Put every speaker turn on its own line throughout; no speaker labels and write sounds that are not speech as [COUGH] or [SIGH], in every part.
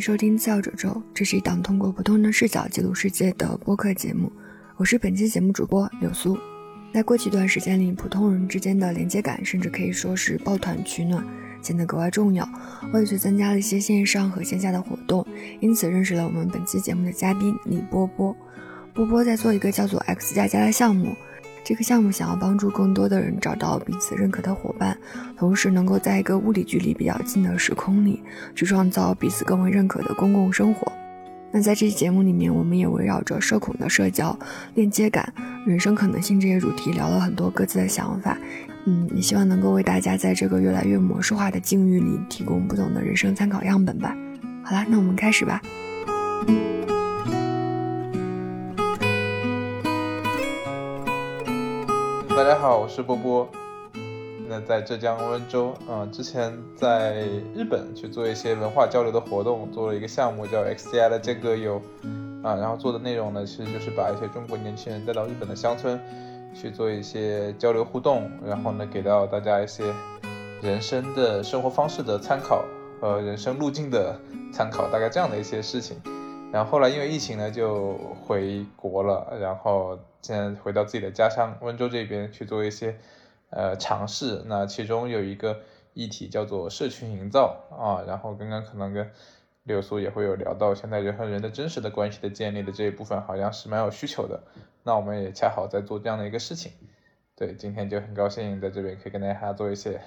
收听《笑褶皱》，这是一档通过不同的视角记录世界的播客节目。我是本期节目主播柳苏。在过去一段时间里，普通人之间的连接感，甚至可以说是抱团取暖，显得格外重要。我也去参加了一些线上和线下的活动，因此认识了我们本期节目的嘉宾李波波。波波在做一个叫做 X 加加的项目。这个项目想要帮助更多的人找到彼此认可的伙伴，同时能够在一个物理距离比较近的时空里，去创造彼此更为认可的公共生活。那在这期节目里面，我们也围绕着社恐的社交、链接感、人生可能性这些主题聊了很多各自的想法。嗯，也希望能够为大家在这个越来越模式化的境遇里提供不同的人生参考样本吧。好啦，那我们开始吧。
大家好，我是波波。那在浙江温州，嗯，之前在日本去做一些文化交流的活动，做了一个项目叫 XCI 的间隔游，啊，然后做的内容呢，其实就是把一些中国年轻人带到日本的乡村去做一些交流互动，然后呢，给到大家一些人生的生活方式的参考和人生路径的参考，大概这样的一些事情。然后后来因为疫情呢，就回国了，然后现在回到自己的家乡温州这边去做一些呃尝试。那其中有一个议题叫做社群营造啊，然后刚刚可能跟柳苏也会有聊到，现在人和人的真实的关系的建立的这一部分好像是蛮有需求的。那我们也恰好在做这样的一个事情，对，今天就很高兴在这边可以跟大家做一些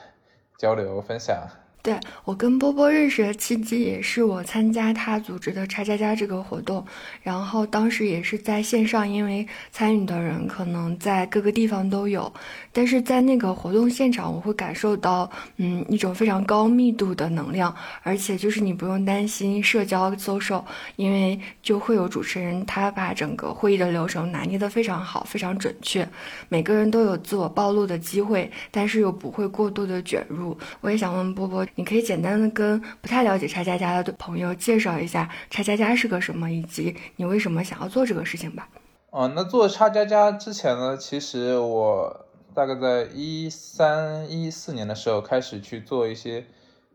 交流分享。
对我跟波波认识的契机，也是我参加他组织的“叉叉叉”这个活动，然后当时也是在线上，因为参与的人可能在各个地方都有，但是在那个活动现场，我会感受到，嗯，一种非常高密度的能量，而且就是你不用担心社交遭受因为就会有主持人他把整个会议的流程拿捏得非常好，非常准确，每个人都有自我暴露的机会，但是又不会过度的卷入。我也想问波波。你可以简单的跟不太了解叉加加的朋友介绍一下叉加加是个什么，以及你为什么想要做这个事情吧。
哦，那做叉加加之前呢，其实我大概在一三一四年的时候开始去做一些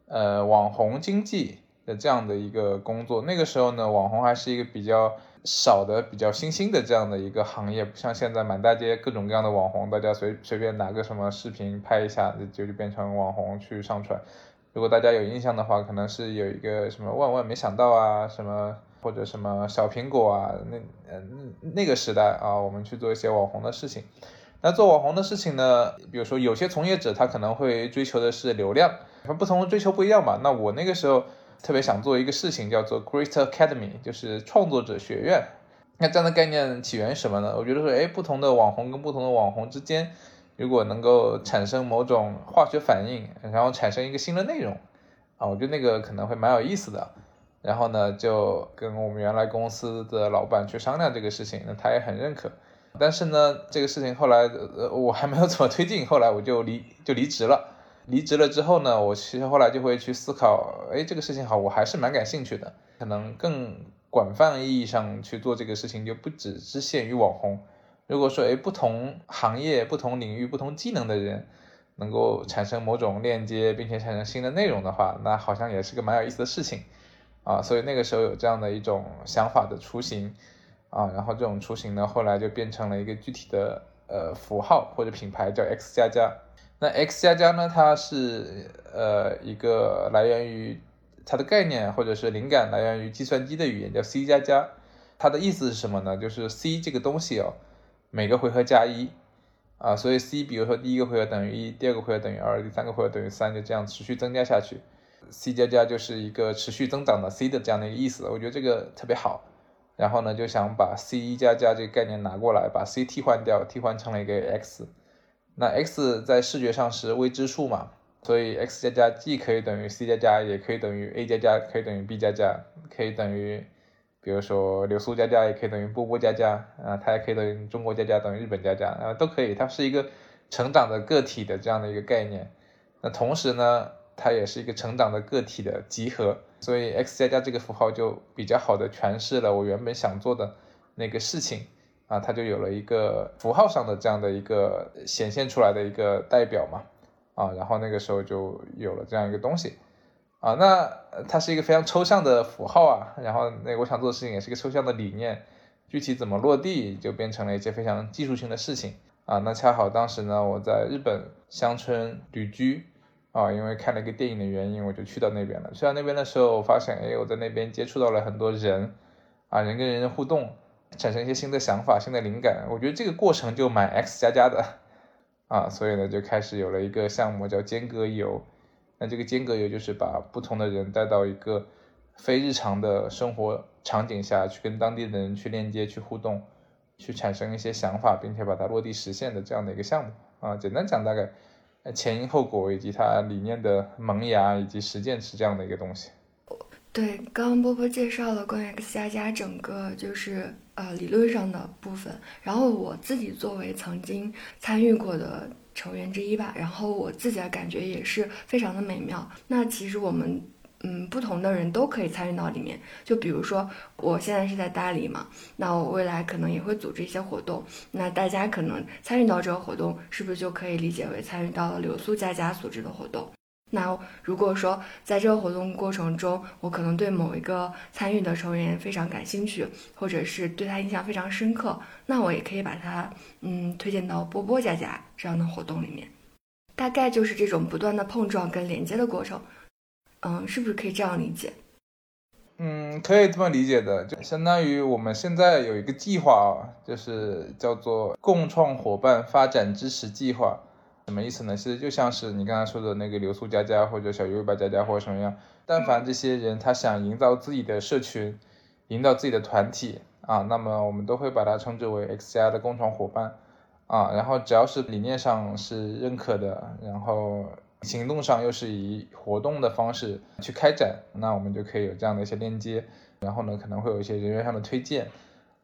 呃网红经济的这样的一个工作。那个时候呢，网红还是一个比较少的、比较新兴的这样的一个行业，不像现在满大街各种各样的网红，大家随随便拿个什么视频拍一下就就变成网红去上传。如果大家有印象的话，可能是有一个什么万万没想到啊，什么或者什么小苹果啊，那嗯那个时代啊，我们去做一些网红的事情。那做网红的事情呢，比如说有些从业者他可能会追求的是流量，他不同的追求不一样嘛。那我那个时候特别想做一个事情，叫做 Great Academy，就是创作者学院。那这样的概念起源什么呢？我觉得说，哎，不同的网红跟不同的网红之间。如果能够产生某种化学反应，然后产生一个新的内容，啊，我觉得那个可能会蛮有意思的。然后呢，就跟我们原来公司的老板去商量这个事情，那他也很认可。但是呢，这个事情后来呃我还没有怎么推进，后来我就离就离职了。离职了之后呢，我其实后来就会去思考，哎，这个事情好，我还是蛮感兴趣的。可能更广泛意义上去做这个事情，就不只是限于网红。如果说，哎，不同行业、不同领域、不同技能的人能够产生某种链接，并且产生新的内容的话，那好像也是个蛮有意思的事情啊。所以那个时候有这样的一种想法的雏形啊，然后这种雏形呢，后来就变成了一个具体的呃符号或者品牌，叫 X 加加。那 X 加加呢，它是呃一个来源于它的概念或者是灵感来源于计算机的语言，叫 C 加加。它的意思是什么呢？就是 C 这个东西哦。每个回合加一啊，所以 c 比如说第一个回合等于一，第二个回合等于二，第三个回合等于三，就这样持续增加下去。c 加加就是一个持续增长的 c 的这样的一个意思，我觉得这个特别好。然后呢，就想把 c 一加加这个概念拿过来，把 c 替换掉，替换成了一个 x。那 x 在视觉上是未知数嘛，所以 x 加加既可以等于 c 加加，也可以等于 a 加加，可以等于 b 加加，可以等于。比如说流苏加加也可以等于波波加加啊，它也可以等于中国加加等于日本加加啊，都可以。它是一个成长的个体的这样的一个概念。那同时呢，它也是一个成长的个体的集合。所以 x 加加这个符号就比较好的诠释了我原本想做的那个事情啊，它就有了一个符号上的这样的一个显现出来的一个代表嘛啊，然后那个时候就有了这样一个东西。啊，那它是一个非常抽象的符号啊，然后那我想做的事情也是一个抽象的理念，具体怎么落地就变成了一些非常技术性的事情啊。那恰好当时呢，我在日本乡村旅居啊，因为看了一个电影的原因，我就去到那边了。去到那边的时候，我发现，哎，我在那边接触到了很多人啊，人跟人的互动，产生一些新的想法、新的灵感。我觉得这个过程就蛮 X 加加的啊，所以呢，就开始有了一个项目叫间隔游。那这个间隔游就是把不同的人带到一个非日常的生活场景下去，跟当地的人去链接、去互动、去产生一些想法，并且把它落地实现的这样的一个项目啊。简单讲，大概前因后果以及它理念的萌芽以及实践是这样的一个东西。
对，刚刚波波介绍了关于 X 加加整个就是呃理论上的部分，然后我自己作为曾经参与过的。成员之一吧，然后我自己的感觉也是非常的美妙。那其实我们，嗯，不同的人都可以参与到里面。就比如说，我现在是在大理嘛，那我未来可能也会组织一些活动。那大家可能参与到这个活动，是不是就可以理解为参与到了流苏佳佳组织的活动？那如果说在这个活动过程中，我可能对某一个参与的成员非常感兴趣，或者是对他印象非常深刻，那我也可以把他嗯推荐到波波家家这样的活动里面。大概就是这种不断的碰撞跟连接的过程，嗯，是不是可以这样理解？
嗯，可以这么理解的，就相当于我们现在有一个计划啊，就是叫做共创伙伴发展支持计划。什么意思呢？其实就像是你刚才说的那个流苏佳佳或者小鱼尾巴佳佳或者什么样，但凡这些人他想营造自己的社群，营造自己的团体啊，那么我们都会把它称之为 X 加的共创伙伴啊。然后只要是理念上是认可的，然后行动上又是以活动的方式去开展，那我们就可以有这样的一些链接。然后呢，可能会有一些人员上的推荐，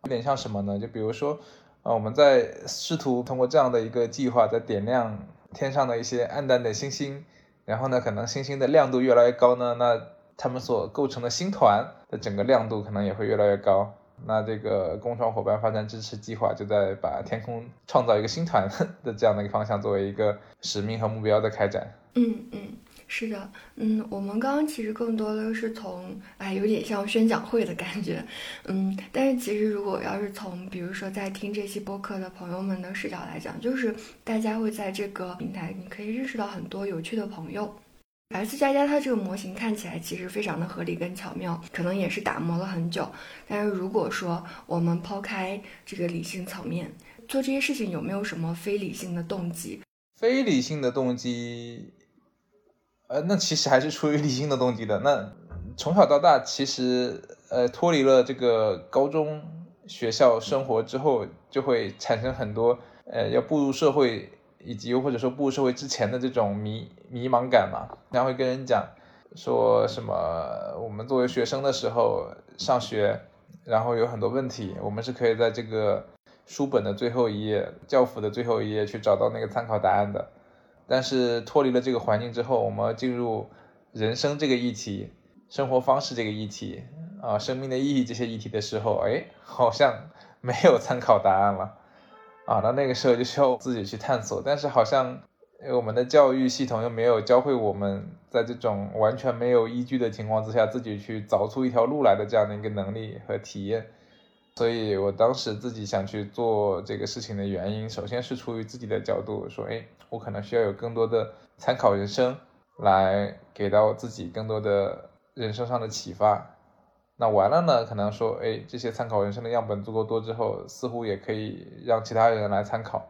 有点像什么呢？就比如说。啊，我们在试图通过这样的一个计划，在点亮天上的一些暗淡的星星，然后呢，可能星星的亮度越来越高呢，那他们所构成的星团的整个亮度可能也会越来越高。那这个共创伙伴发展支持计划就在把天空创造一个星团 [LAUGHS] 的这样的一个方向作为一个使命和目标的开展。
嗯嗯。是的，嗯，我们刚刚其实更多的是从，哎，有点像宣讲会的感觉，嗯，但是其实如果要是从，比如说在听这期播客的朋友们的视角来讲，就是大家会在这个平台，你可以认识到很多有趣的朋友。S 加加它这个模型看起来其实非常的合理跟巧妙，可能也是打磨了很久。但是如果说我们抛开这个理性层面，做这些事情有没有什么非理性的动机？
非理性的动机。呃，那其实还是出于理性的动机的。那从小到大，其实呃脱离了这个高中学校生活之后，就会产生很多呃要步入社会，以及或者说步入社会之前的这种迷迷茫感嘛。然后会跟人讲说什么，我们作为学生的时候上学，然后有很多问题，我们是可以在这个书本的最后一页、教辅的最后一页去找到那个参考答案的。但是脱离了这个环境之后，我们进入人生这个议题、生活方式这个议题啊、生命的意义这些议题的时候，哎，好像没有参考答案了啊。那那个时候就需要自己去探索。但是好像我们的教育系统又没有教会我们在这种完全没有依据的情况之下，自己去凿出一条路来的这样的一个能力和体验。所以我当时自己想去做这个事情的原因，首先是出于自己的角度，说，哎，我可能需要有更多的参考人生，来给到自己更多的人生上的启发。那完了呢，可能说，哎，这些参考人生的样本足够多之后，似乎也可以让其他人来参考。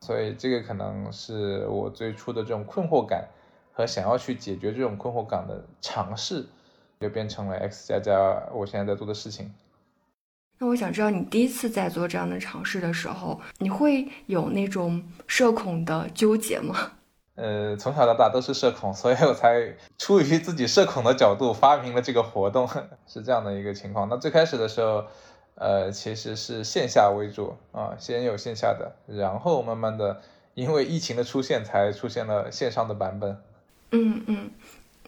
所以这个可能是我最初的这种困惑感和想要去解决这种困惑感的尝试，就变成了 X 加加我现在在做的事情。
那我想知道，你第一次在做这样的尝试的时候，你会有那种社恐的纠结吗？
呃，从小到大都是社恐，所以我才出于自己社恐的角度发明了这个活动，[LAUGHS] 是这样的一个情况。那最开始的时候，呃，其实是线下为主啊，先有线下的，然后慢慢的因为疫情的出现，才出现了线上的版本。
嗯嗯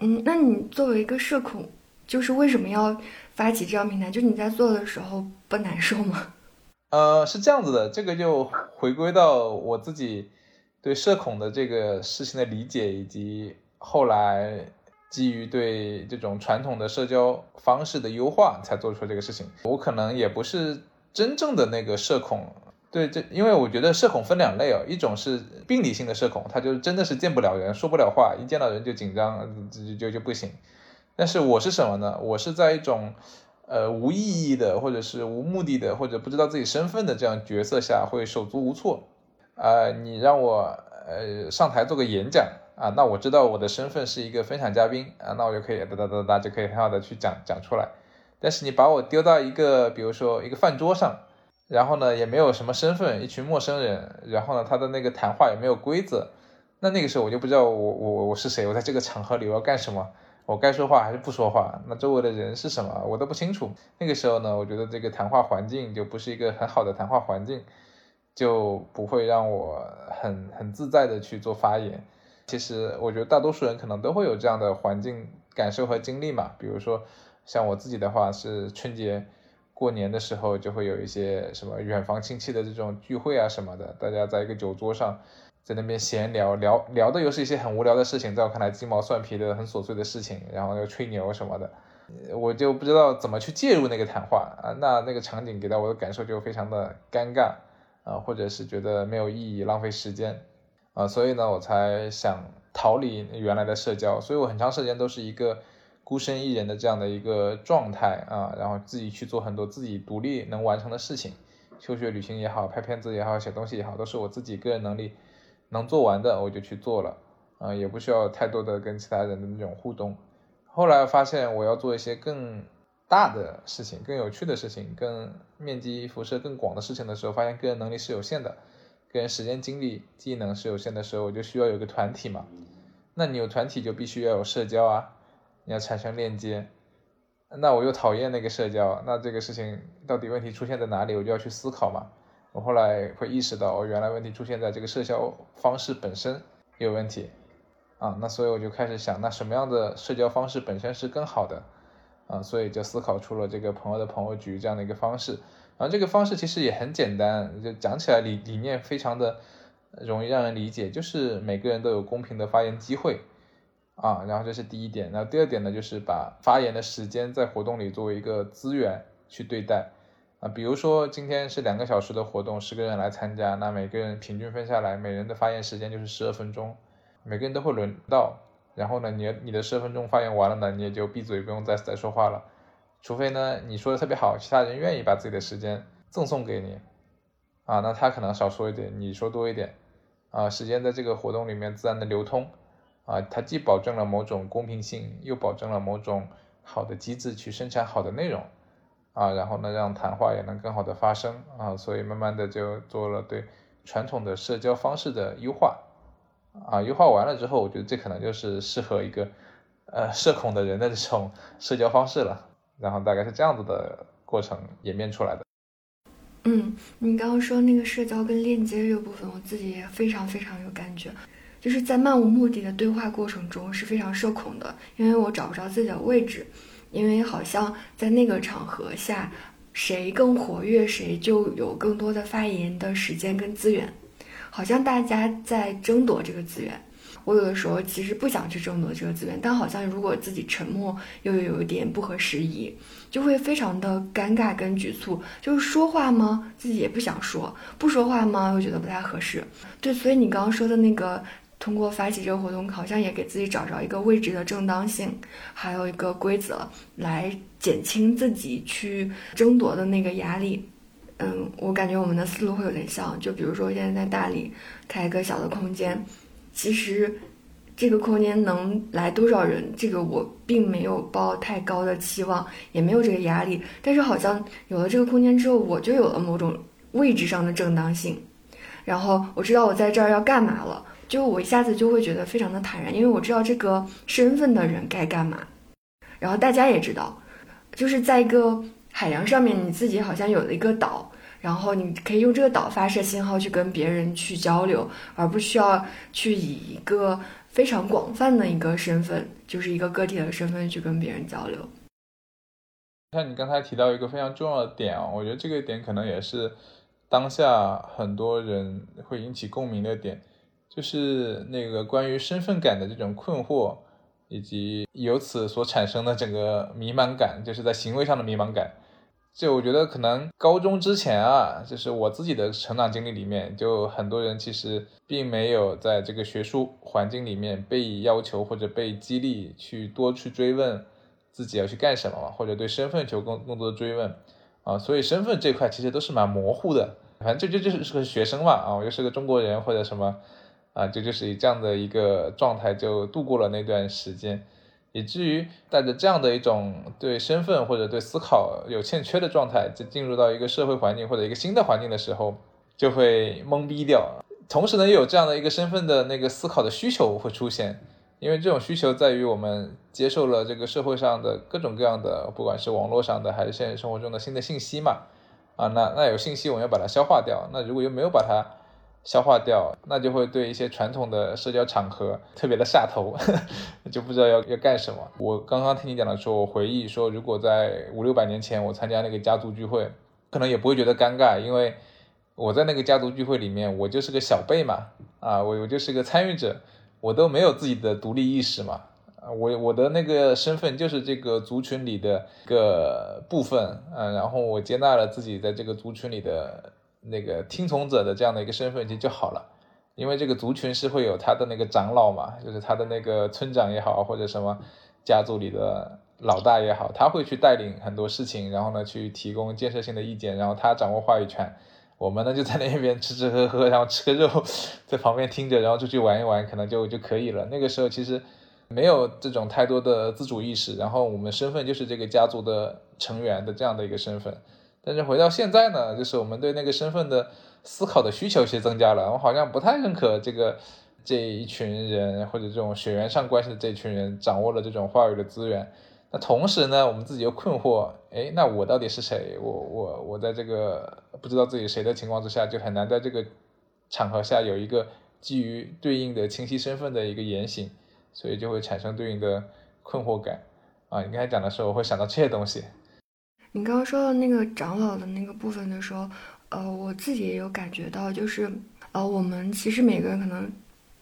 嗯，那你作为一个社恐，就是为什么要？发起这样平台，就你在做的时候不难受吗？[LAUGHS]
呃，是这样子的，这个就回归到我自己对社恐的这个事情的理解，以及后来基于对这种传统的社交方式的优化才做出这个事情。我可能也不是真正的那个社恐，对，这因为我觉得社恐分两类哦，一种是病理性的社恐，他就真的是见不了人，说不了话，一见到人就紧张，就就就不行。但是我是什么呢？我是在一种呃无意义的，或者是无目的的，或者不知道自己身份的这样角色下会手足无措。呃，你让我呃上台做个演讲。啊，那我知道我的身份是一个分享嘉宾啊，那我就可以哒哒哒哒就可以很好的去讲讲出来。但是你把我丢到一个，比如说一个饭桌上，然后呢也没有什么身份，一群陌生人，然后呢他的那个谈话也没有规则，那那个时候我就不知道我我我是谁，我在这个场合里我要干什么，我该说话还是不说话？那周围的人是什么，我都不清楚。那个时候呢，我觉得这个谈话环境就不是一个很好的谈话环境，就不会让我很很自在的去做发言。其实我觉得大多数人可能都会有这样的环境感受和经历嘛，比如说像我自己的话，是春节过年的时候就会有一些什么远房亲戚的这种聚会啊什么的，大家在一个酒桌上，在那边闲聊聊聊的又是一些很无聊的事情，在我看来鸡毛蒜皮的很琐碎的事情，然后又吹牛什么的，我就不知道怎么去介入那个谈话啊，那那个场景给到我的感受就非常的尴尬。啊，或者是觉得没有意义，浪费时间。啊，所以呢，我才想逃离原来的社交，所以我很长时间都是一个孤身一人的这样的一个状态啊，然后自己去做很多自己独立能完成的事情，休学旅行也好，拍片子也好，写东西也好，都是我自己个人能力能做完的，我就去做了，啊，也不需要太多的跟其他人的那种互动。后来发现我要做一些更大的事情、更有趣的事情、更面积辐射更广的事情的时候，发现个人能力是有限的。个人时间、精力、技能是有限的时候，我就需要有个团体嘛。那你有团体，就必须要有社交啊，你要产生链接。那我又讨厌那个社交，那这个事情到底问题出现在哪里？我就要去思考嘛。我后来会意识到，哦原来问题出现在这个社交方式本身有问题啊。那所以我就开始想，那什么样的社交方式本身是更好的啊？所以就思考出了这个朋友的朋友局这样的一个方式。然后这个方式其实也很简单，就讲起来理理念非常的容易让人理解，就是每个人都有公平的发言机会啊。然后这是第一点，然后第二点呢，就是把发言的时间在活动里作为一个资源去对待啊。比如说今天是两个小时的活动，十个人来参加，那每个人平均分下来，每人的发言时间就是十二分钟，每个人都会轮到。然后呢，你你的十分钟发言完了呢，你也就闭嘴，不用再再说话了。除非呢，你说的特别好，其他人愿意把自己的时间赠送给你，啊，那他可能少说一点，你说多一点，啊，时间在这个活动里面自然的流通，啊，它既保证了某种公平性，又保证了某种好的机制去生产好的内容，啊，然后呢，让谈话也能更好的发生，啊，所以慢慢的就做了对传统的社交方式的优化，啊，优化完了之后，我觉得这可能就是适合一个呃社恐的人的这种社交方式了。然后大概是这样子的过程演变出来的。
嗯，你刚刚说那个社交跟链接这个部分，我自己也非常非常有感觉。就是在漫无目的的对话过程中是非常社恐的，因为我找不着自己的位置，因为好像在那个场合下，谁更活跃，谁就有更多的发言的时间跟资源，好像大家在争夺这个资源。我有的时候其实不想去争夺这个资源，但好像如果自己沉默又有一点不合时宜，就会非常的尴尬跟局促。就是说话吗？自己也不想说；不说话吗？又觉得不太合适。对，所以你刚刚说的那个，通过发起这个活动，好像也给自己找着一个位置的正当性，还有一个规则来减轻自己去争夺的那个压力。嗯，我感觉我们的思路会有点像，就比如说现在在大理开一个小的空间。其实，这个空间能来多少人，这个我并没有抱太高的期望，也没有这个压力。但是好像有了这个空间之后，我就有了某种位置上的正当性，然后我知道我在这儿要干嘛了，就我一下子就会觉得非常的坦然，因为我知道这个身份的人该干嘛。然后大家也知道，就是在一个海洋上面，你自己好像有了一个岛。然后你可以用这个岛发射信号去跟别人去交流，而不需要去以一个非常广泛的一个身份，就是一个个体的身份去跟别人交流。
像你刚才提到一个非常重要的点啊，我觉得这个点可能也是当下很多人会引起共鸣的点，就是那个关于身份感的这种困惑，以及由此所产生的整个迷茫感，就是在行为上的迷茫感。就我觉得可能高中之前啊，就是我自己的成长经历里面，就很多人其实并没有在这个学术环境里面被要求或者被激励去多去追问自己要去干什么嘛，或者对身份求更更多的追问啊，所以身份这块其实都是蛮模糊的。反正就就就是是个学生嘛啊，我又是个中国人或者什么啊，就就是以这样的一个状态就度过了那段时间。以至于带着这样的一种对身份或者对思考有欠缺的状态，就进入到一个社会环境或者一个新的环境的时候，就会懵逼掉。同时呢，又有这样的一个身份的那个思考的需求会出现，因为这种需求在于我们接受了这个社会上的各种各样的，不管是网络上的还是现实生活中的新的信息嘛。啊，那那有信息我们要把它消化掉，那如果又没有把它。消化掉，那就会对一些传统的社交场合特别的下头，[LAUGHS] 就不知道要要干什么。我刚刚听你讲的时候，我回忆说，如果在五六百年前我参加那个家族聚会，可能也不会觉得尴尬，因为我在那个家族聚会里面，我就是个小辈嘛，啊，我我就是个参与者，我都没有自己的独立意识嘛，啊，我我的那个身份就是这个族群里的一个部分，嗯，然后我接纳了自己在这个族群里的。那个听从者的这样的一个身份其实就好了，因为这个族群是会有他的那个长老嘛，就是他的那个村长也好，或者什么家族里的老大也好，他会去带领很多事情，然后呢去提供建设性的意见，然后他掌握话语权。我们呢就在那边吃吃喝喝，然后吃个肉，在旁边听着，然后出去玩一玩，可能就就可以了。那个时候其实没有这种太多的自主意识，然后我们身份就是这个家族的成员的这样的一个身份。但是回到现在呢，就是我们对那个身份的思考的需求其实增加了。我好像不太认可这个这一群人或者这种血缘上关系的这群人掌握了这种话语的资源。那同时呢，我们自己又困惑，哎，那我到底是谁？我我我在这个不知道自己谁的情况之下，就很难在这个场合下有一个基于对应的清晰身份的一个言行，所以就会产生对应的困惑感。啊，你刚才讲的时候，我会想到这些东西。
你刚刚说到那个长老的那个部分的时候，呃，我自己也有感觉到，就是，呃，我们其实每个人可能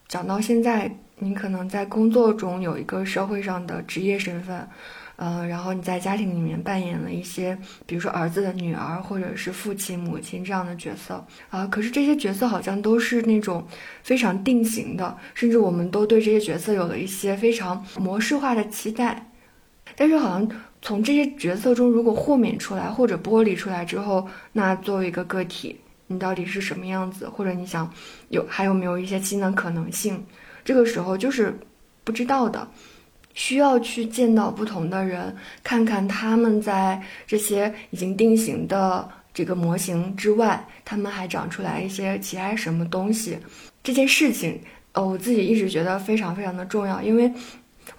讲到现在，你可能在工作中有一个社会上的职业身份，呃，然后你在家庭里面扮演了一些，比如说儿子的女儿，或者是父亲、母亲这样的角色，啊，可是这些角色好像都是那种非常定型的，甚至我们都对这些角色有了一些非常模式化的期待，但是好像。从这些角色中，如果豁免出来或者剥离出来之后，那作为一个个体，你到底是什么样子？或者你想有还有没有一些新的可能性？这个时候就是不知道的，需要去见到不同的人，看看他们在这些已经定型的这个模型之外，他们还长出来一些其他什么东西。这件事情，呃，我自己一直觉得非常非常的重要，因为。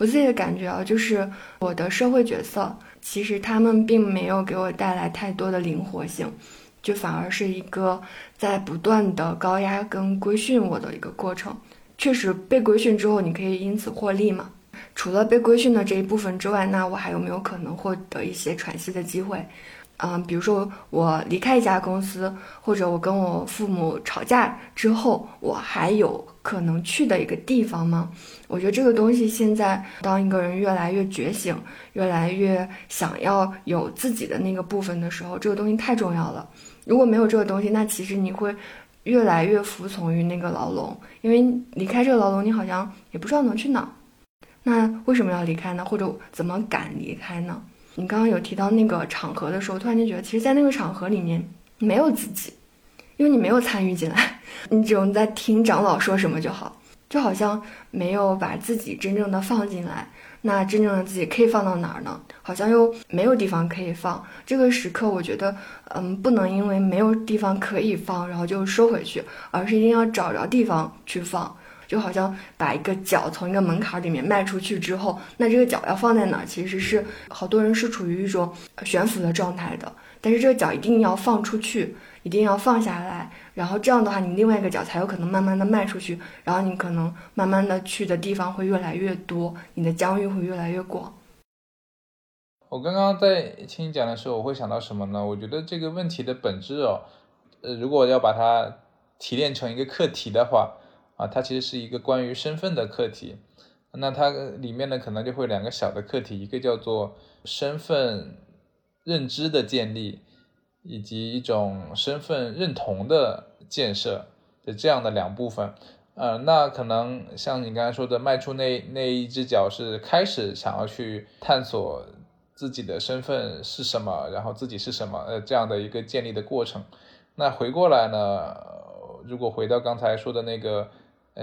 我自己的感觉啊，就是我的社会角色，其实他们并没有给我带来太多的灵活性，就反而是一个在不断的高压跟规训我的一个过程。确实被规训之后，你可以因此获利嘛？除了被规训的这一部分之外，那我还有没有可能获得一些喘息的机会？嗯，比如说我离开一家公司，或者我跟我父母吵架之后，我还有可能去的一个地方吗？我觉得这个东西现在，当一个人越来越觉醒，越来越想要有自己的那个部分的时候，这个东西太重要了。如果没有这个东西，那其实你会越来越服从于那个牢笼，因为离开这个牢笼，你好像也不知道能去哪。那为什么要离开呢？或者怎么敢离开呢？你刚刚有提到那个场合的时候，突然间觉得，其实，在那个场合里面没有自己，因为你没有参与进来，[LAUGHS] 你只用在听长老说什么就好，就好像没有把自己真正的放进来。那真正的自己可以放到哪儿呢？好像又没有地方可以放。这个时刻，我觉得，嗯，不能因为没有地方可以放，然后就收回去，而是一定要找着地方去放。就好像把一个脚从一个门槛里面迈出去之后，那这个脚要放在哪儿？其实是好多人是处于一种悬浮的状态的。但是这个脚一定要放出去，一定要放下来，然后这样的话，你另外一个脚才有可能慢慢的迈出去，然后你可能慢慢的去的地方会越来越多，你的疆域会越来越广。
我刚刚在听你讲的时候，我会想到什么呢？我觉得这个问题的本质哦，呃，如果要把它提炼成一个课题的话。啊，它其实是一个关于身份的课题。那它里面呢可能就会两个小的课题，一个叫做身份认知的建立，以及一种身份认同的建设的这样的两部分。呃，那可能像你刚才说的，迈出那那一只脚是开始想要去探索自己的身份是什么，然后自己是什么，呃，这样的一个建立的过程。那回过来呢，如果回到刚才说的那个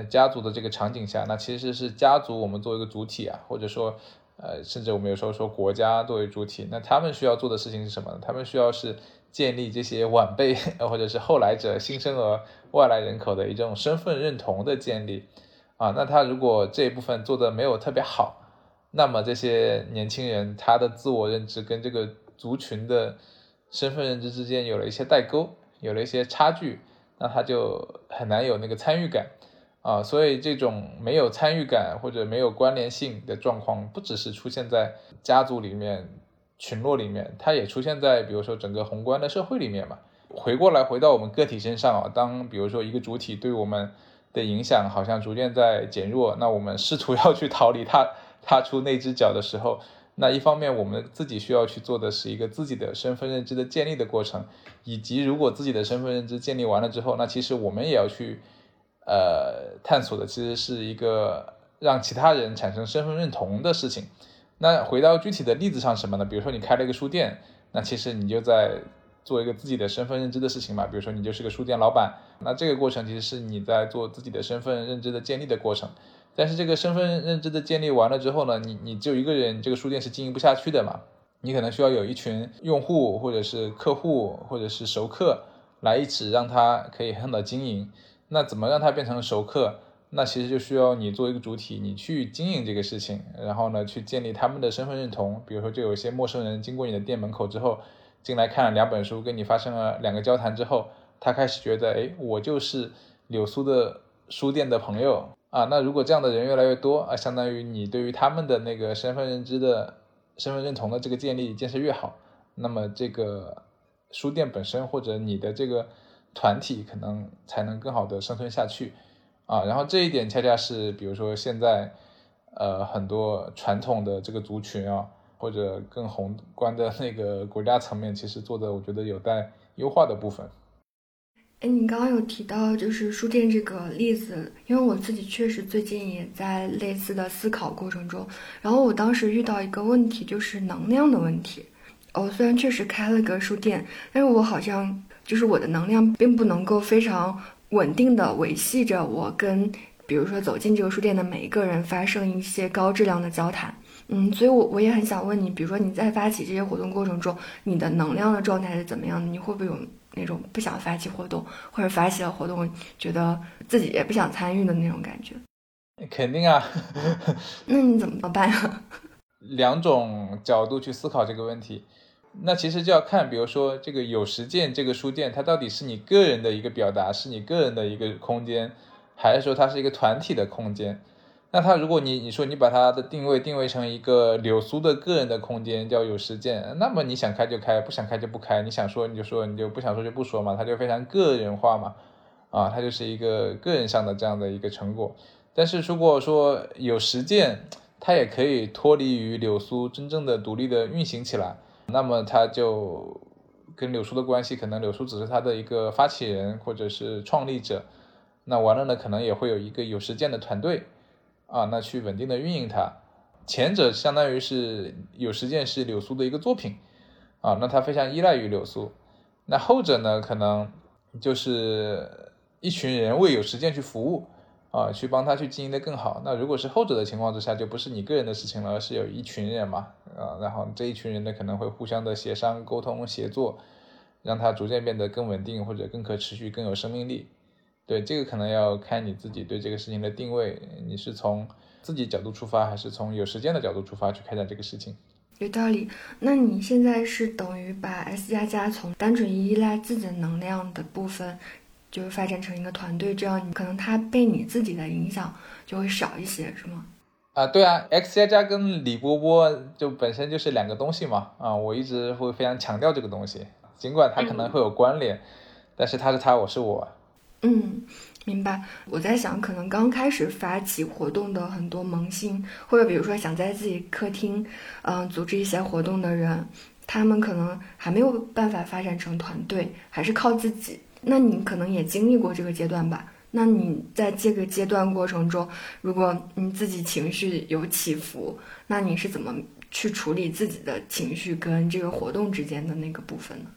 家族的这个场景下，那其实是家族我们作为一个主体啊，或者说呃，甚至我们有时候说国家作为主体，那他们需要做的事情是什么呢？他们需要是。建立这些晚辈 [LAUGHS] 或者是后来者新生儿外来人口的一种身份认同的建立啊，那他如果这一部分做的没有特别好，那么这些年轻人他的自我认知跟这个族群的身份认知之间有了一些代沟，有了一些差距，那他就很难有那个参与感啊，所以这种没有参与感或者没有关联性的状况，不只是出现在家族里面。群落里面，它也出现在比如说整个宏观的社会里面嘛。回过来回到我们个体身上啊，当比如说一个主体对我们的影响好像逐渐在减弱，那我们试图 [LAUGHS] 要去逃离它，踏出那只脚的时候，那一方面我们自己需要去做的是一个自己的身份认知的建立的过程，以及如果自己的身份认知建立完了之后，那其实我们也要去呃探索的其实是一个让其他人产生身份认同的事情。那回到具体的例子上什么呢？比如说你开了一个书店，那其实你就在做一个自己的身份认知的事情嘛。比如说你就是个书店老板，那这个过程其实是你在做自己的身份认知的建立的过程。但是这个身份认知的建立完了之后呢，你你就一个人，这个书店是经营不下去的嘛。你可能需要有一群用户或者是客户或者是熟客来一起让他可以很好的经营。那怎么让他变成熟客？那其实就需要你作为一个主体，你去经营这个事情，然后呢，去建立他们的身份认同。比如说，就有一些陌生人经过你的店门口之后，进来看了两本书，跟你发生了两个交谈之后，他开始觉得，哎，我就是柳苏的书店的朋友啊。那如果这样的人越来越多啊，相当于你对于他们的那个身份认知的身份认同的这个建立建设越好，那么这个书店本身或者你的这个团体可能才能更好的生存下去。啊，然后这一点恰恰是，比如说现在，呃，很多传统的这个族群啊，或者更宏观的那个国家层面，其实做的，我觉得有待优化的部分。
哎，你刚刚有提到就是书店这个例子，因为我自己确实最近也在类似的思考过程中，然后我当时遇到一个问题，就是能量的问题。我虽然确实开了个书店，但是我好像就是我的能量并不能够非常。稳定的维系着我跟，比如说走进这个书店的每一个人发生一些高质量的交谈，嗯，所以我我也很想问你，比如说你在发起这些活动过程中，你的能量的状态是怎么样的？你会不会有那种不想发起活动，或者发起了活动觉得自己也不想参与的那种感觉？
肯定啊，[LAUGHS]
那你怎么办呀？[LAUGHS]
两种角度去思考这个问题。那其实就要看，比如说这个有实践这个书店，它到底是你个人的一个表达，是你个人的一个空间，还是说它是一个团体的空间？那它如果你你说你把它的定位定位成一个柳苏的个人的空间，叫有实践，那么你想开就开，不想开就不开，你想说你就说，你就不想说就不说嘛，它就非常个人化嘛，啊，它就是一个个人上的这样的一个成果。但是如果说有实践，它也可以脱离于柳苏真正的独立的运行起来。那么他就跟柳叔的关系，可能柳叔只是他的一个发起人或者是创立者，那完了呢，可能也会有一个有实践的团队啊，那去稳定的运营它。前者相当于是有实践是柳苏的一个作品啊，那他非常依赖于柳苏。那后者呢，可能就是一群人为有实践去服务。啊，去帮他去经营的更好。那如果是后者的情况之下，就不是你个人的事情了，而是有一群人嘛，啊，然后这一群人呢可能会互相的协商、沟通、协作，让它逐渐变得更稳定或者更可持续、更有生命力。对，这个可能要看你自己对这个事情的定位，你是从自己角度出发，还是从有时间的角度出发去开展这个事情？
有道理。那你现在是等于把 S 加加从单纯依赖自己的能量的部分。就是发展成一个团队，这样你可能他被你自己的影响就会少一些，是吗？
啊，对啊，X 加加跟李波波就本身就是两个东西嘛，啊，我一直会非常强调这个东西，尽管它可能会有关联，但是他是他，我是我。
嗯，明白。我在想，可能刚开始发起活动的很多萌新，或者比如说想在自己客厅，嗯，组织一些活动的人，他们可能还没有办法发展成团队，还是靠自己。那你可能也经历过这个阶段吧？那你在这个阶段过程中，如果你自己情绪有起伏，那你是怎么去处理自己的情绪跟这个活动之间的那个部分呢？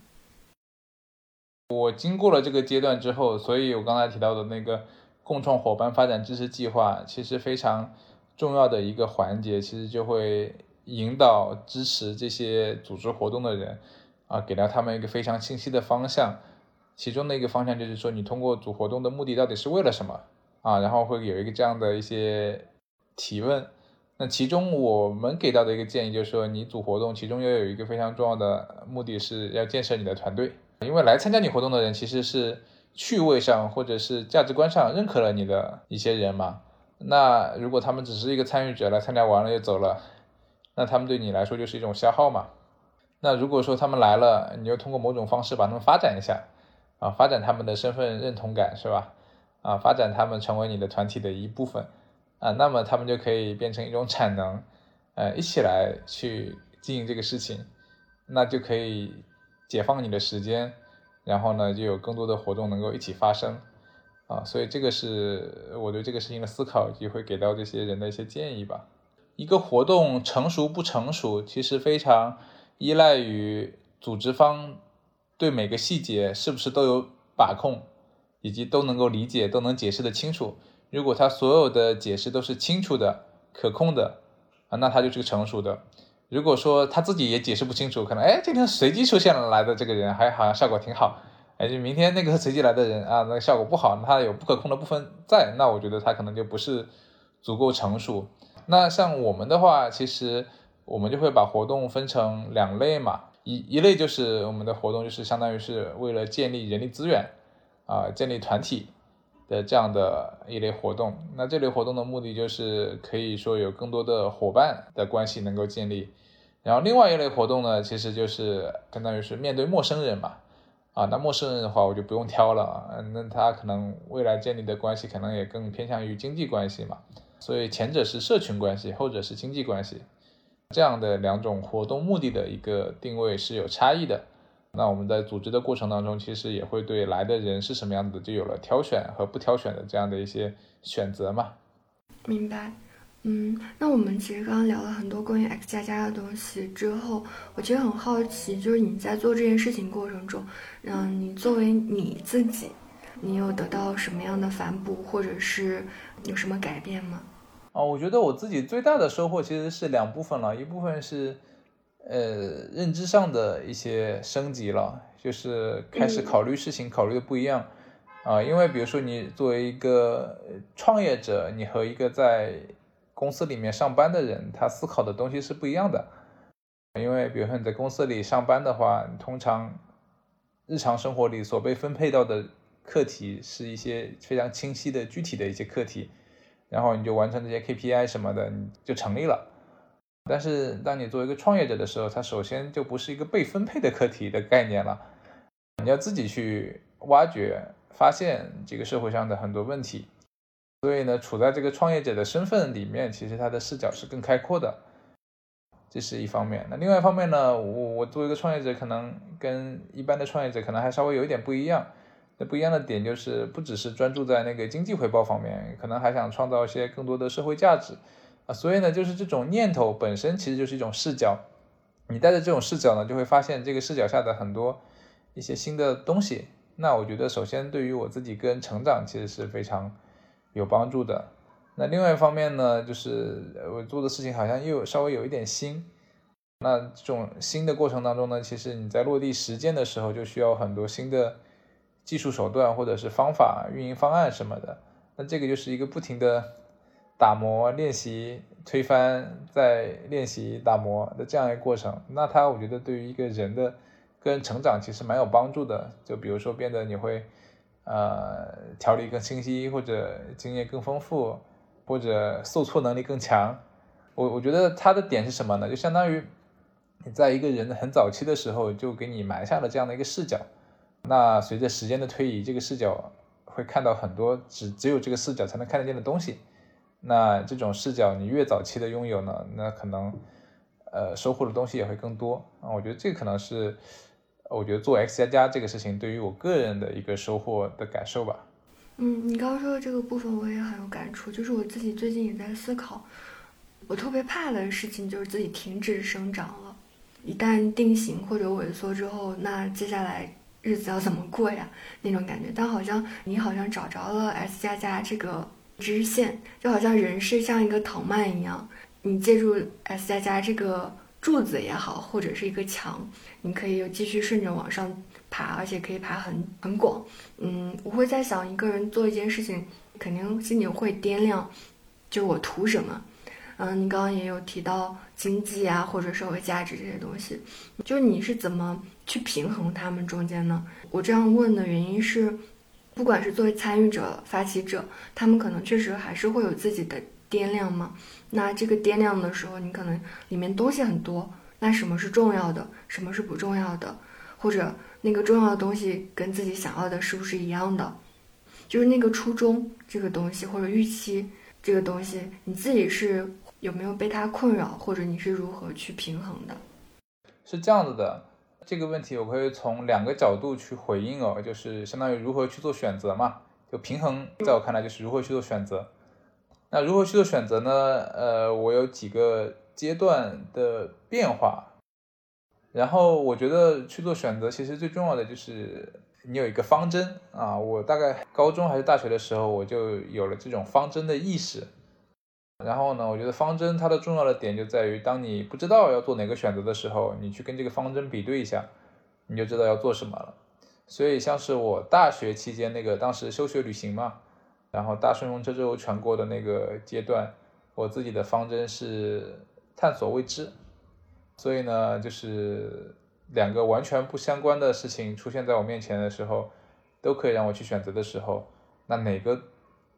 我经过了这个阶段之后，所以我刚才提到的那个共创伙伴发展支持计划，其实非常重要的一个环节，其实就会引导支持这些组织活动的人，啊，给了他们一个非常清晰的方向。其中的一个方向就是说，你通过组活动的目的到底是为了什么啊？然后会有一个这样的一些提问。那其中我们给到的一个建议就是说，你组活动其中要有一个非常重要的目的是要建设你的团队。因为来参加你活动的人其实是趣味上或者是价值观上认可了你的一些人嘛，那如果他们只是一个参与者来参加完了又走了，那他们对你来说就是一种消耗嘛。那如果说他们来了，你又通过某种方式把他们发展一下，啊，发展他们的身份认同感是吧？啊，发展他们成为你的团体的一部分，啊，那么他们就可以变成一种产能，呃，一起来去经营这个事情，那就可以。解放你的时间，然后呢，就有更多的活动能够一起发生，啊，所以这个是我对这个事情的思考，也会给到这些人的一些建议吧。一个活动成熟不成熟，其实非常依赖于组织方对每个细节是不是都有把控，以及都能够理解、都能解释的清楚。如果他所有的解释都是清楚的、可控的，啊，那他就是个成熟的。如果说他自己也解释不清楚，可能哎，今天随机出现了来的这个人，还好像效果挺好，哎，就明天那个随机来的人啊，那个效果不好，他有不可控的部分在，那我觉得他可能就不是足够成熟。那像我们的话，其实我们就会把活动分成两类嘛，一一类就是我们的活动就是相当于是为了建立人力资源啊，建立团体。的这样的一类活动，那这类活动的目的就是可以说有更多的伙伴的关系能够建立，然后另外一类活动呢，其实就是相当于是面对陌生人嘛，啊，那陌生人的话我就不用挑了，那他可能未来建立的关系可能也更偏向于经济关系嘛，所以前者是社群关系，后者是经济关系，这样的两种活动目的的一个定位是有差异的。那我们在组织的过程当中，其实也会对来的人是什么样子，就有了挑选和不挑选的这样的一些选择嘛。
明白，嗯，那我们其实刚刚聊了很多关于 X 加加的东西之后，我其实很好奇，就是你在做这件事情过程中，嗯，你作为你自己，你有得到什么样的反哺，或者是有什么改变吗？
哦，我觉得我自己最大的收获其实是两部分了，一部分是。呃，认知上的一些升级了，就是开始考虑事情考虑的不一样啊。因为比如说你作为一个创业者，你和一个在公司里面上班的人，他思考的东西是不一样的。因为比如说你在公司里上班的话，通常日常生活里所被分配到的课题是一些非常清晰的具体的一些课题，然后你就完成这些 KPI 什么的，你就成立了。但是，当你作为一个创业者的时候，它首先就不是一个被分配的课题的概念了，你要自己去挖掘、发现这个社会上的很多问题。所以呢，处在这个创业者的身份里面，其实他的视角是更开阔的，这是一方面。那另外一方面呢，我我作为一个创业者，可能跟一般的创业者可能还稍微有一点不一样。那不一样的点就是，不只是专注在那个经济回报方面，可能还想创造一些更多的社会价值。啊，所以呢，就是这种念头本身其实就是一种视角，你带着这种视角呢，就会发现这个视角下的很多一些新的东西。那我觉得，首先对于我自己个人成长，其实是非常有帮助的。那另外一方面呢，就是我做的事情好像又稍微有一点新。那这种新的过程当中呢，其实你在落地实践的时候，就需要很多新的技术手段或者是方法、运营方案什么的。那这个就是一个不停的。打磨、练习、推翻、再练习、打磨的这样一个过程，那它我觉得对于一个人的个人成长其实蛮有帮助的。就比如说变得你会，呃，条理更清晰，或者经验更丰富，或者受挫能力更强。我我觉得它的点是什么呢？就相当于你在一个人很早期的时候就给你埋下了这样的一个视角，那随着时间的推移，这个视角会看到很多只只有这个视角才能看得见的东西。那这种视角你越早期的拥有呢，那可能呃收获的东西也会更多啊。我觉得这可能是我觉得做 X 加加这个事情对于我个人的一个收获的感受吧。
嗯，你刚刚说的这个部分我也很有感触，就是我自己最近也在思考，我特别怕的事情就是自己停止生长了，一旦定型或者萎缩之后，那接下来日子要怎么过呀？那种感觉。但好像你好像找着了 S 加加这个支线，就好像人是像一个藤蔓一样，你借助 S 加加这个柱子也好，或者是一个墙，你可以又继续顺着往上。爬，而且可以爬很很广。嗯，我会在想，一个人做一件事情，肯定心里会掂量，就我图什么。嗯，你刚刚也有提到经济啊，或者社会价值这些东西，就是你是怎么去平衡他们中间呢？我这样问的原因是，不管是作为参与者、发起者，他们可能确实还是会有自己的掂量嘛。那这个掂量的时候，你可能里面东西很多，那什么是重要的，什么是不重要的，或者。那个重要的东西跟自己想要的是不是一样的？就是那个初衷这个东西，或者预期这个东西，你自己是有没有被它困扰，或者你是如何去平衡的？
是这样子的，这个问题我可以从两个角度去回应哦，就是相当于如何去做选择嘛。就平衡，在我看来就是如何去做选择。那如何去做选择呢？呃，我有几个阶段的变化。然后我觉得去做选择，其实最重要的就是你有一个方针啊。我大概高中还是大学的时候，我就有了这种方针的意识。然后呢，我觉得方针它的重要的点就在于，当你不知道要做哪个选择的时候，你去跟这个方针比对一下，你就知道要做什么了。所以像是我大学期间那个当时休学旅行嘛，然后大顺风车周全国的那个阶段，我自己的方针是探索未知。所以呢，就是两个完全不相关的事情出现在我面前的时候，都可以让我去选择的时候，那哪个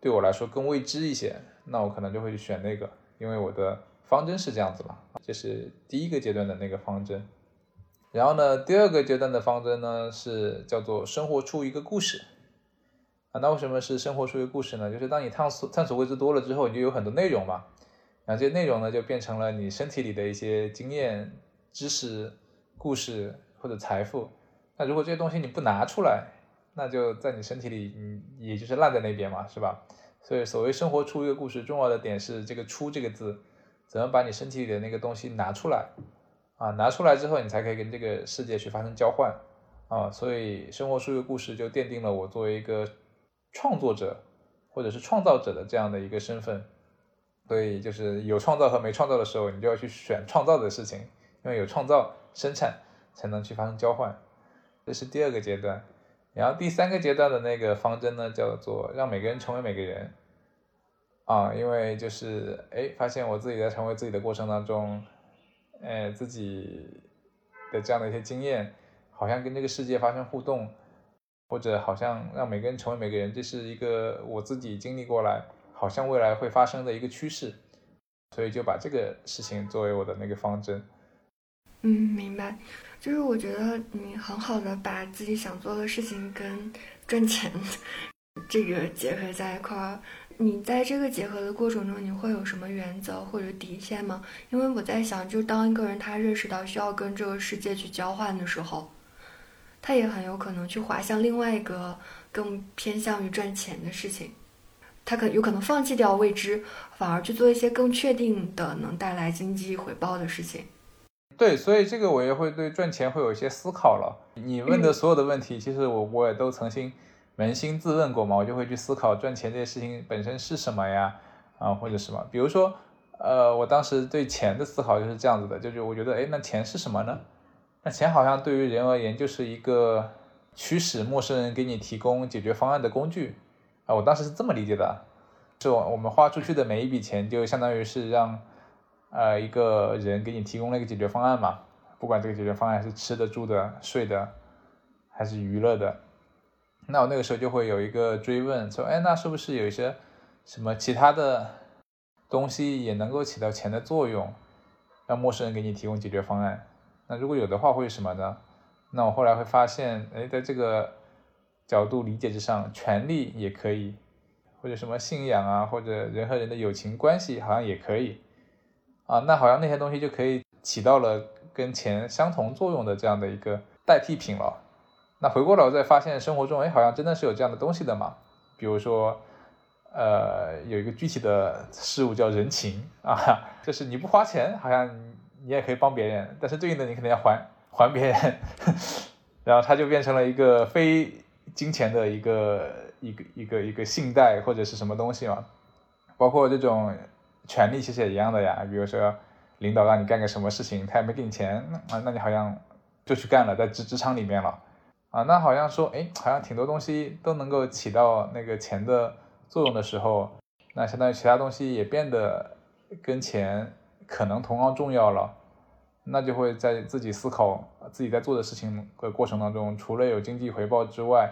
对我来说更未知一些，那我可能就会去选那个，因为我的方针是这样子嘛。这是第一个阶段的那个方针。然后呢，第二个阶段的方针呢是叫做生活出一个故事啊。那为什么是生活出一个故事呢？就是当你探索探索未知多了之后，你就有很多内容嘛。然后这些内容呢，就变成了你身体里的一些经验、知识、故事或者财富。那如果这些东西你不拿出来，那就在你身体里，你也就是烂在那边嘛，是吧？所以所谓生活出一个故事，重要的点是这个“出”这个字，怎么把你身体里的那个东西拿出来啊？拿出来之后，你才可以跟这个世界去发生交换啊。所以生活出一个故事，就奠定了我作为一个创作者或者是创造者的这样的一个身份。所以就是有创造和没创造的时候，你就要去选创造的事情，因为有创造生产才能去发生交换，这是第二个阶段。然后第三个阶段的那个方针呢，叫做让每个人成为每个人。啊，因为就是哎，发现我自己在成为自己的过程当中，哎，自己的这样的一些经验，好像跟这个世界发生互动，或者好像让每个人成为每个人，这是一个我自己经历过来。好像未来会发生的一个趋势，所以就把这个事情作为我的那个方针。
嗯，明白。就是我觉得你很好的把自己想做的事情跟赚钱这个结合在一块儿。你在这个结合的过程中，你会有什么原则或者底线吗？因为我在想，就当一个人他认识到需要跟这个世界去交换的时候，他也很有可能去滑向另外一个更偏向于赚钱的事情。他可有可能放弃掉未知，反而去做一些更确定的能带来经济回报的事情。
对，所以这个我也会对赚钱会有一些思考了。你问的所有的问题，其实我我也都曾经扪心自问过嘛，我就会去思考赚钱这件事情本身是什么呀？啊，或者什么？比如说，呃，我当时对钱的思考就是这样子的，就是我觉得，哎，那钱是什么呢？那钱好像对于人而言就是一个驱使陌生人给你提供解决方案的工具。啊，我当时是这么理解的，就我们花出去的每一笔钱，就相当于是让，呃，一个人给你提供了一个解决方案嘛，不管这个解决方案是吃的、住的、睡的，还是娱乐的，那我那个时候就会有一个追问，说，哎，那是不是有一些什么其他的东西也能够起到钱的作用，让陌生人给你提供解决方案？那如果有的话，会是什么呢？那我后来会发现，哎，在这个。角度理解之上，权利也可以，或者什么信仰啊，或者人和人的友情关系，好像也可以啊。那好像那些东西就可以起到了跟钱相同作用的这样的一个代替品了。那回过来我再发现，生活中哎，好像真的是有这样的东西的嘛。比如说，呃，有一个具体的事物叫人情啊，就是你不花钱，好像你也可以帮别人，但是对应的你肯定要还还别人，[LAUGHS] 然后它就变成了一个非金钱的一个一个一个一个信贷或者是什么东西嘛。包括这种权利其实也一样的呀，比如说领导让你干个什么事情，他也没给你钱啊，那你好像就去干了，在职职场里面了。啊，那好像说，哎，好像挺多东西都能够起到那个钱的作用的时候，那相当于其他东西也变得跟钱可能同样重要了，那就会在自己思考自己在做的事情的过程当中，除了有经济回报之外，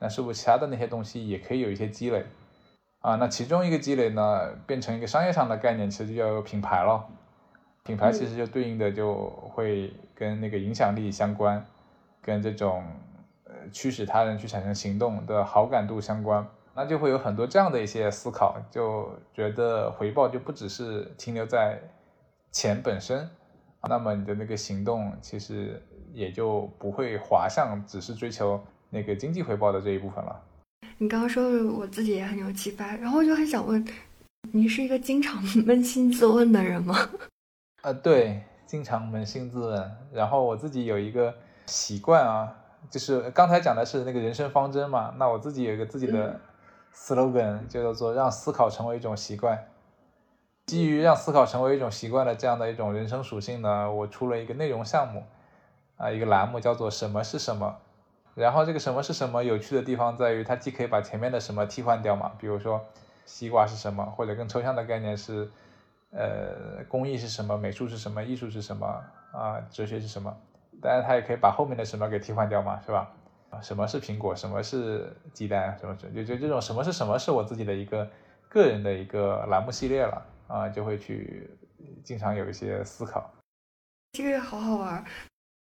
那是不是其他的那些东西也可以有一些积累？啊，那其中一个积累呢，变成一个商业上的概念，其实就要有品牌了，品牌其实就对应的就会跟那个影响力相关，跟这种呃。驱使他人去产生行动的好感度相关，那就会有很多这样的一些思考，就觉得回报就不只是停留在钱本身，那么你的那个行动其实也就不会滑向只是追求那个经济回报的这一部分了。
你刚刚说的我自己也很有启发，然后我就很想问，你是一个经常扪心自问的人吗？
呃，[LAUGHS] 对，经常扪心自问，然后我自己有一个习惯啊。就是刚才讲的是那个人生方针嘛，那我自己有一个自己的 slogan，就叫做让思考成为一种习惯。基于让思考成为一种习惯的这样的一种人生属性呢，我出了一个内容项目，啊，一个栏目叫做什么是什么。然后这个什么是什么有趣的地方在于，它既可以把前面的什么替换掉嘛，比如说西瓜是什么，或者更抽象的概念是，呃，工艺是什么，美术是什么，艺术是什么，啊，哲学是什么。当然，它也可以把后面的什么给替换掉嘛，是吧？啊什么是苹果？什么是鸡蛋？什么就就这种什么是什么是我自己的一个个人的一个栏目系列了啊，就会去经常有一些思考。
这个好好玩，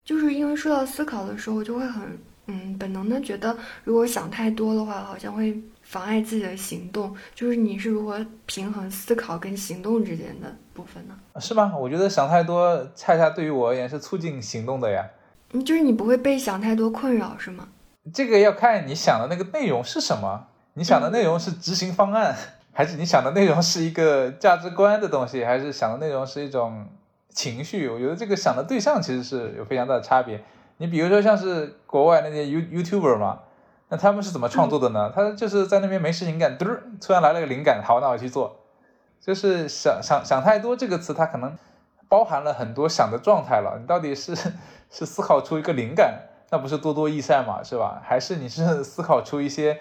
就是因为说到思考的时候，就会很嗯本能的觉得，如果想太多的话，好像会。妨碍自己的行动，就是你是如何平衡思考跟行动之间的部分呢？
是吗？我觉得想太多，恰恰对于我而言是促进行动的呀。
嗯，就是你不会被想太多困扰，是吗？
这个要看你想的那个内容是什么。你想的内容是执行方案，还是你想的内容是一个价值观的东西，还是想的内容是一种情绪？我觉得这个想的对象其实是有非常大的差别。你比如说像是国外那些 You YouTuber 嘛。那他们是怎么创作的呢？他就是在那边没事情干，嘟儿，突然来了个灵感，好，那我去做。就是想想想太多这个词，它可能包含了很多想的状态了。你到底是是思考出一个灵感，那不是多多益善嘛，是吧？还是你是思考出一些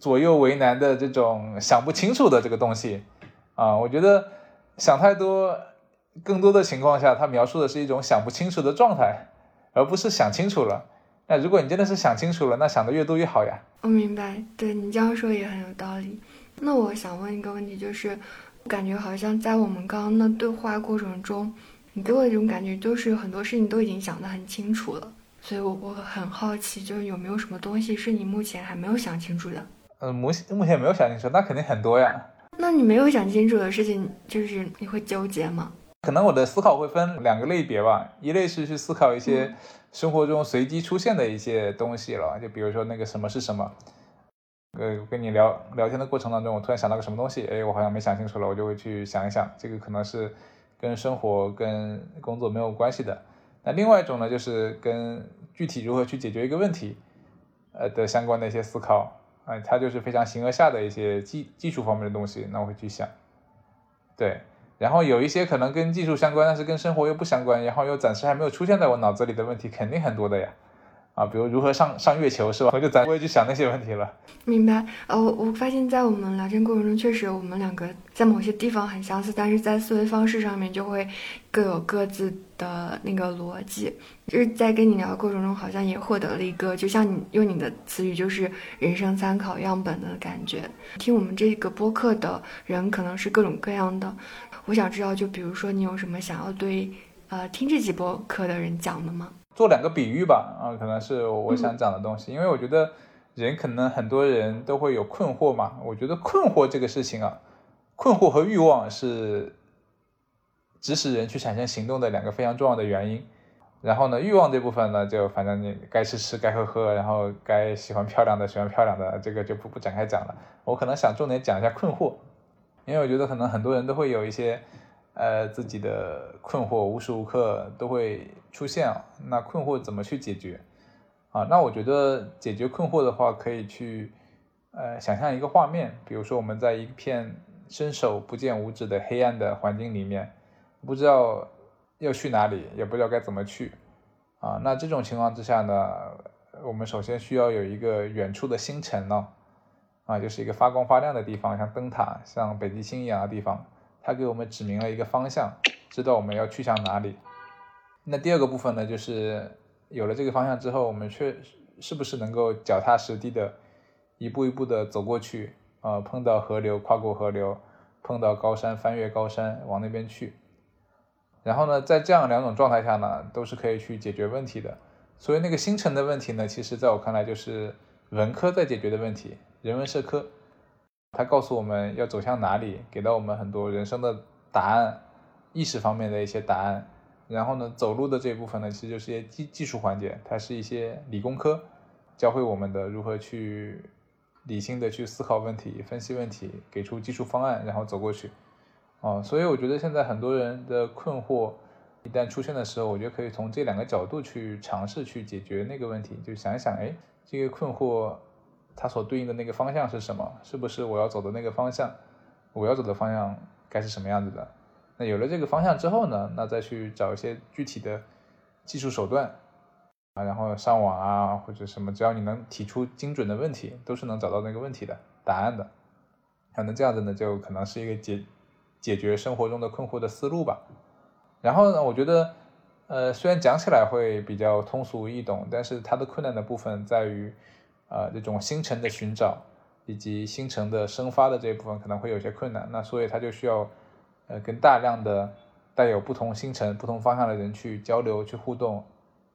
左右为难的这种想不清楚的这个东西啊？我觉得想太多，更多的情况下，它描述的是一种想不清楚的状态，而不是想清楚了。那如果你真的是想清楚了，那想的越多越好呀。
我明白，对你这样说也很有道理。那我想问一个问题，就是感觉好像在我们刚刚的对话过程中，你给我一种感觉，就是很多事情都已经想得很清楚了。所以，我我很好奇，就是有没有什么东西是你目前还没有想清楚的？
嗯，目目前没有想清楚，那肯定很多呀。
那你没有想清楚的事情，就是你会纠结吗？
可能我的思考会分两个类别吧，一类是去思考一些。生活中随机出现的一些东西了，就比如说那个什么是什么，呃，跟你聊聊天的过程当中，我突然想到个什么东西，哎，我好像没想清楚了，我就会去想一想，这个可能是跟生活跟工作没有关系的。那另外一种呢，就是跟具体如何去解决一个问题，呃的相关的一些思考，啊，它就是非常形而下的一些技技术方面的东西，那我会去想，对。然后有一些可能跟技术相关，但是跟生活又不相关，然后又暂时还没有出现在我脑子里的问题，肯定很多的呀。啊，比如如何上上月球是吧？我 [LAUGHS] 就咱不会去想那些问题了。
明白。呃，我我发现，在我们聊天过程中，确实我们两个在某些地方很相似，但是在思维方式上面就会各有各自的那个逻辑。就是在跟你聊的过程中，好像也获得了一个，就像你用你的词语，就是人生参考样本的感觉。听我们这个播客的人可能是各种各样的。我想知道，就比如说你有什么想要对呃听这几播课的人讲的吗？
做两个比喻吧，啊，可能是我想讲的东西，因为我觉得人可能很多人都会有困惑嘛。我觉得困惑这个事情啊，困惑和欲望是指使人去产生行动的两个非常重要的原因。然后呢，欲望这部分呢，就反正你该吃吃，该喝喝，然后该喜欢漂亮的喜欢漂亮的，这个就不不展开讲了。我可能想重点讲一下困惑，因为我觉得可能很多人都会有一些呃自己的困惑，无时无刻都会出现啊。那困惑怎么去解决啊？那我觉得解决困惑的话，可以去呃想象一个画面，比如说我们在一片伸手不见五指的黑暗的环境里面，不知道。要去哪里也不知道该怎么去，啊，那这种情况之下呢，我们首先需要有一个远处的星辰呢，啊，就是一个发光发亮的地方，像灯塔、像北极星一样的地方，它给我们指明了一个方向，知道我们要去向哪里。那第二个部分呢，就是有了这个方向之后，我们确是不是能够脚踏实地的，一步一步的走过去，啊，碰到河流跨过河流，碰到高山翻越高山往那边去。然后呢，在这样两种状态下呢，都是可以去解决问题的。所以那个星辰的问题呢，其实在我看来就是文科在解决的问题，人文社科，它告诉我们要走向哪里，给到我们很多人生的答案，意识方面的一些答案。然后呢，走路的这一部分呢，其实就是一些技技术环节，它是一些理工科教会我们的如何去理性的去思考问题、分析问题，给出技术方案，然后走过去。哦，所以我觉得现在很多人的困惑一旦出现的时候，我觉得可以从这两个角度去尝试去解决那个问题，就想一想，哎，这个困惑它所对应的那个方向是什么？是不是我要走的那个方向？我要走的方向该是什么样子的？那有了这个方向之后呢，那再去找一些具体的技术手段啊，然后上网啊或者什么，只要你能提出精准的问题，都是能找到那个问题的答案的。可能这样子呢，就可能是一个解。解决生活中的困惑的思路吧。然后呢，我觉得，呃，虽然讲起来会比较通俗易懂，但是它的困难的部分在于，呃，这种星辰的寻找以及星辰的生发的这一部分可能会有些困难。那所以他就需要，呃，跟大量的带有不同星辰、不同方向的人去交流、去互动，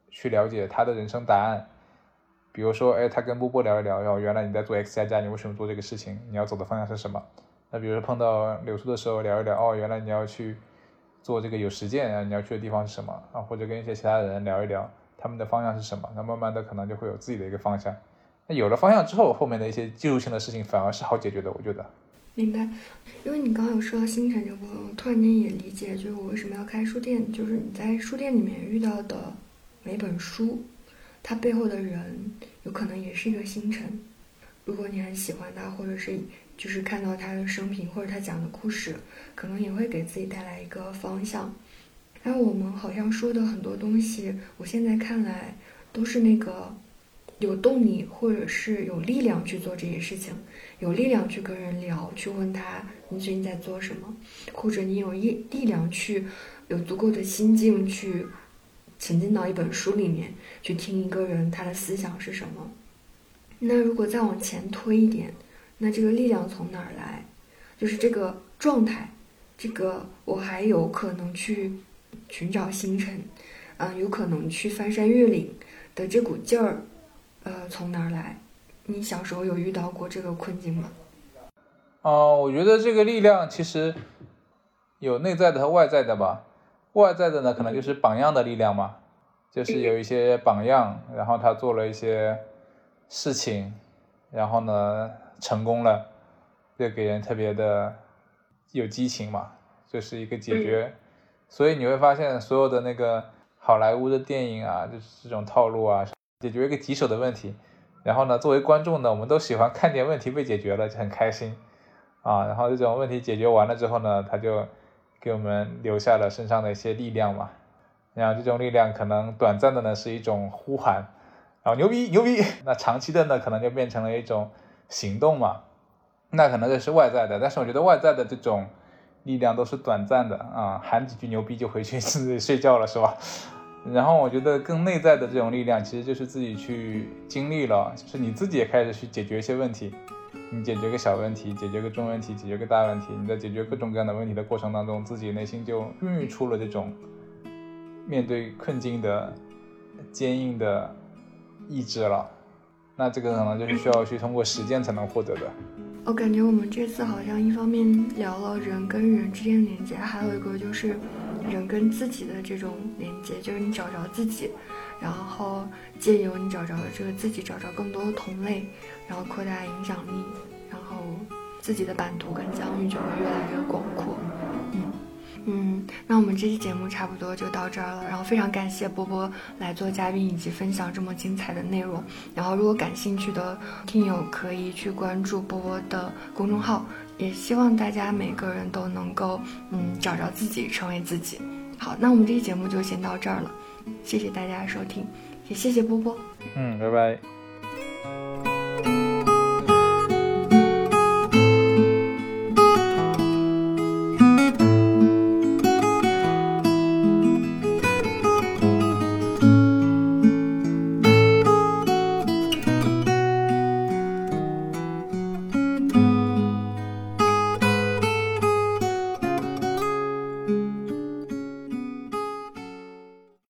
去了解他的人生答案。比如说，哎，他跟波波聊一聊，哦，原来你在做 X 加加，你为什么做这个事情？你要走的方向是什么？那比如说碰到柳树的时候聊一聊，哦，原来你要去做这个有实践啊，你要去的地方是什么啊？或者跟一些其他人聊一聊，他们的方向是什么？那慢慢的可能就会有自己的一个方向。有了方向之后，后面的一些技术性的事情反而是好解决的，我觉得。
明白，因为你刚刚有说到星辰这部分，我突然间也理解，就是我为什么要开书店，就是你在书店里面遇到的每本书，它背后的人有可能也是一个星辰。如果你很喜欢它，或者是。就是看到他的生平或者他讲的故事，可能也会给自己带来一个方向。然后我们好像说的很多东西，我现在看来都是那个有动力或者是有力量去做这些事情，有力量去跟人聊，去问他你最近在做什么，或者你有力力量去有足够的心境去沉浸到一本书里面去听一个人他的思想是什么。那如果再往前推一点。那这个力量从哪儿来？就是这个状态，这个我还有可能去寻找星辰，嗯，有可能去翻山越岭的这股劲儿，呃，从哪儿来？你小时候有遇到过这个困境吗？
哦，我觉得这个力量其实有内在的和外在的吧。外在的呢，可能就是榜样的力量嘛，就是有一些榜样，然后他做了一些事情，然后呢。成功了，就给人特别的有激情嘛，就是一个解决。所以你会发现，所有的那个好莱坞的电影啊，就是这种套路啊，解决一个棘手的问题。然后呢，作为观众呢，我们都喜欢看见问题被解决了，就很开心啊。然后这种问题解决完了之后呢，他就给我们留下了身上的一些力量嘛。然后这种力量可能短暂的呢是一种呼喊，然后牛逼牛逼。那长期的呢，可能就变成了一种。行动嘛，那可能这是外在的，但是我觉得外在的这种力量都是短暂的啊，喊几句牛逼就回去 [LAUGHS] 睡觉了，是吧？然后我觉得更内在的这种力量，其实就是自己去经历了，就是你自己也开始去解决一些问题，你解决个小问题，解决个中问题，解决个大问题，你在解决各种各样的问题的过程当中，自己内心就孕育出了这种面对困境的坚硬的意志了。那这个可能就是需要去通过实践才能获得的。
我感觉我们这次好像一方面聊了人跟人之间的连接，还有一个就是人跟自己的这种连接，就是你找着自己，然后借由你找着这个自己，找着更多的同类，然后扩大影响力，然后自己的版图跟疆域就会越来越广阔。嗯。那我们这期节目差不多就到这儿了。然后非常感谢波波来做嘉宾以及分享这么精彩的内容。然后如果感兴趣的听友可以去关注波波的公众号。也希望大家每个人都能够嗯找着自己，成为自己。好，那我们这期节目就先到这儿了，谢谢大家的收听，也谢谢波波。
嗯，拜拜。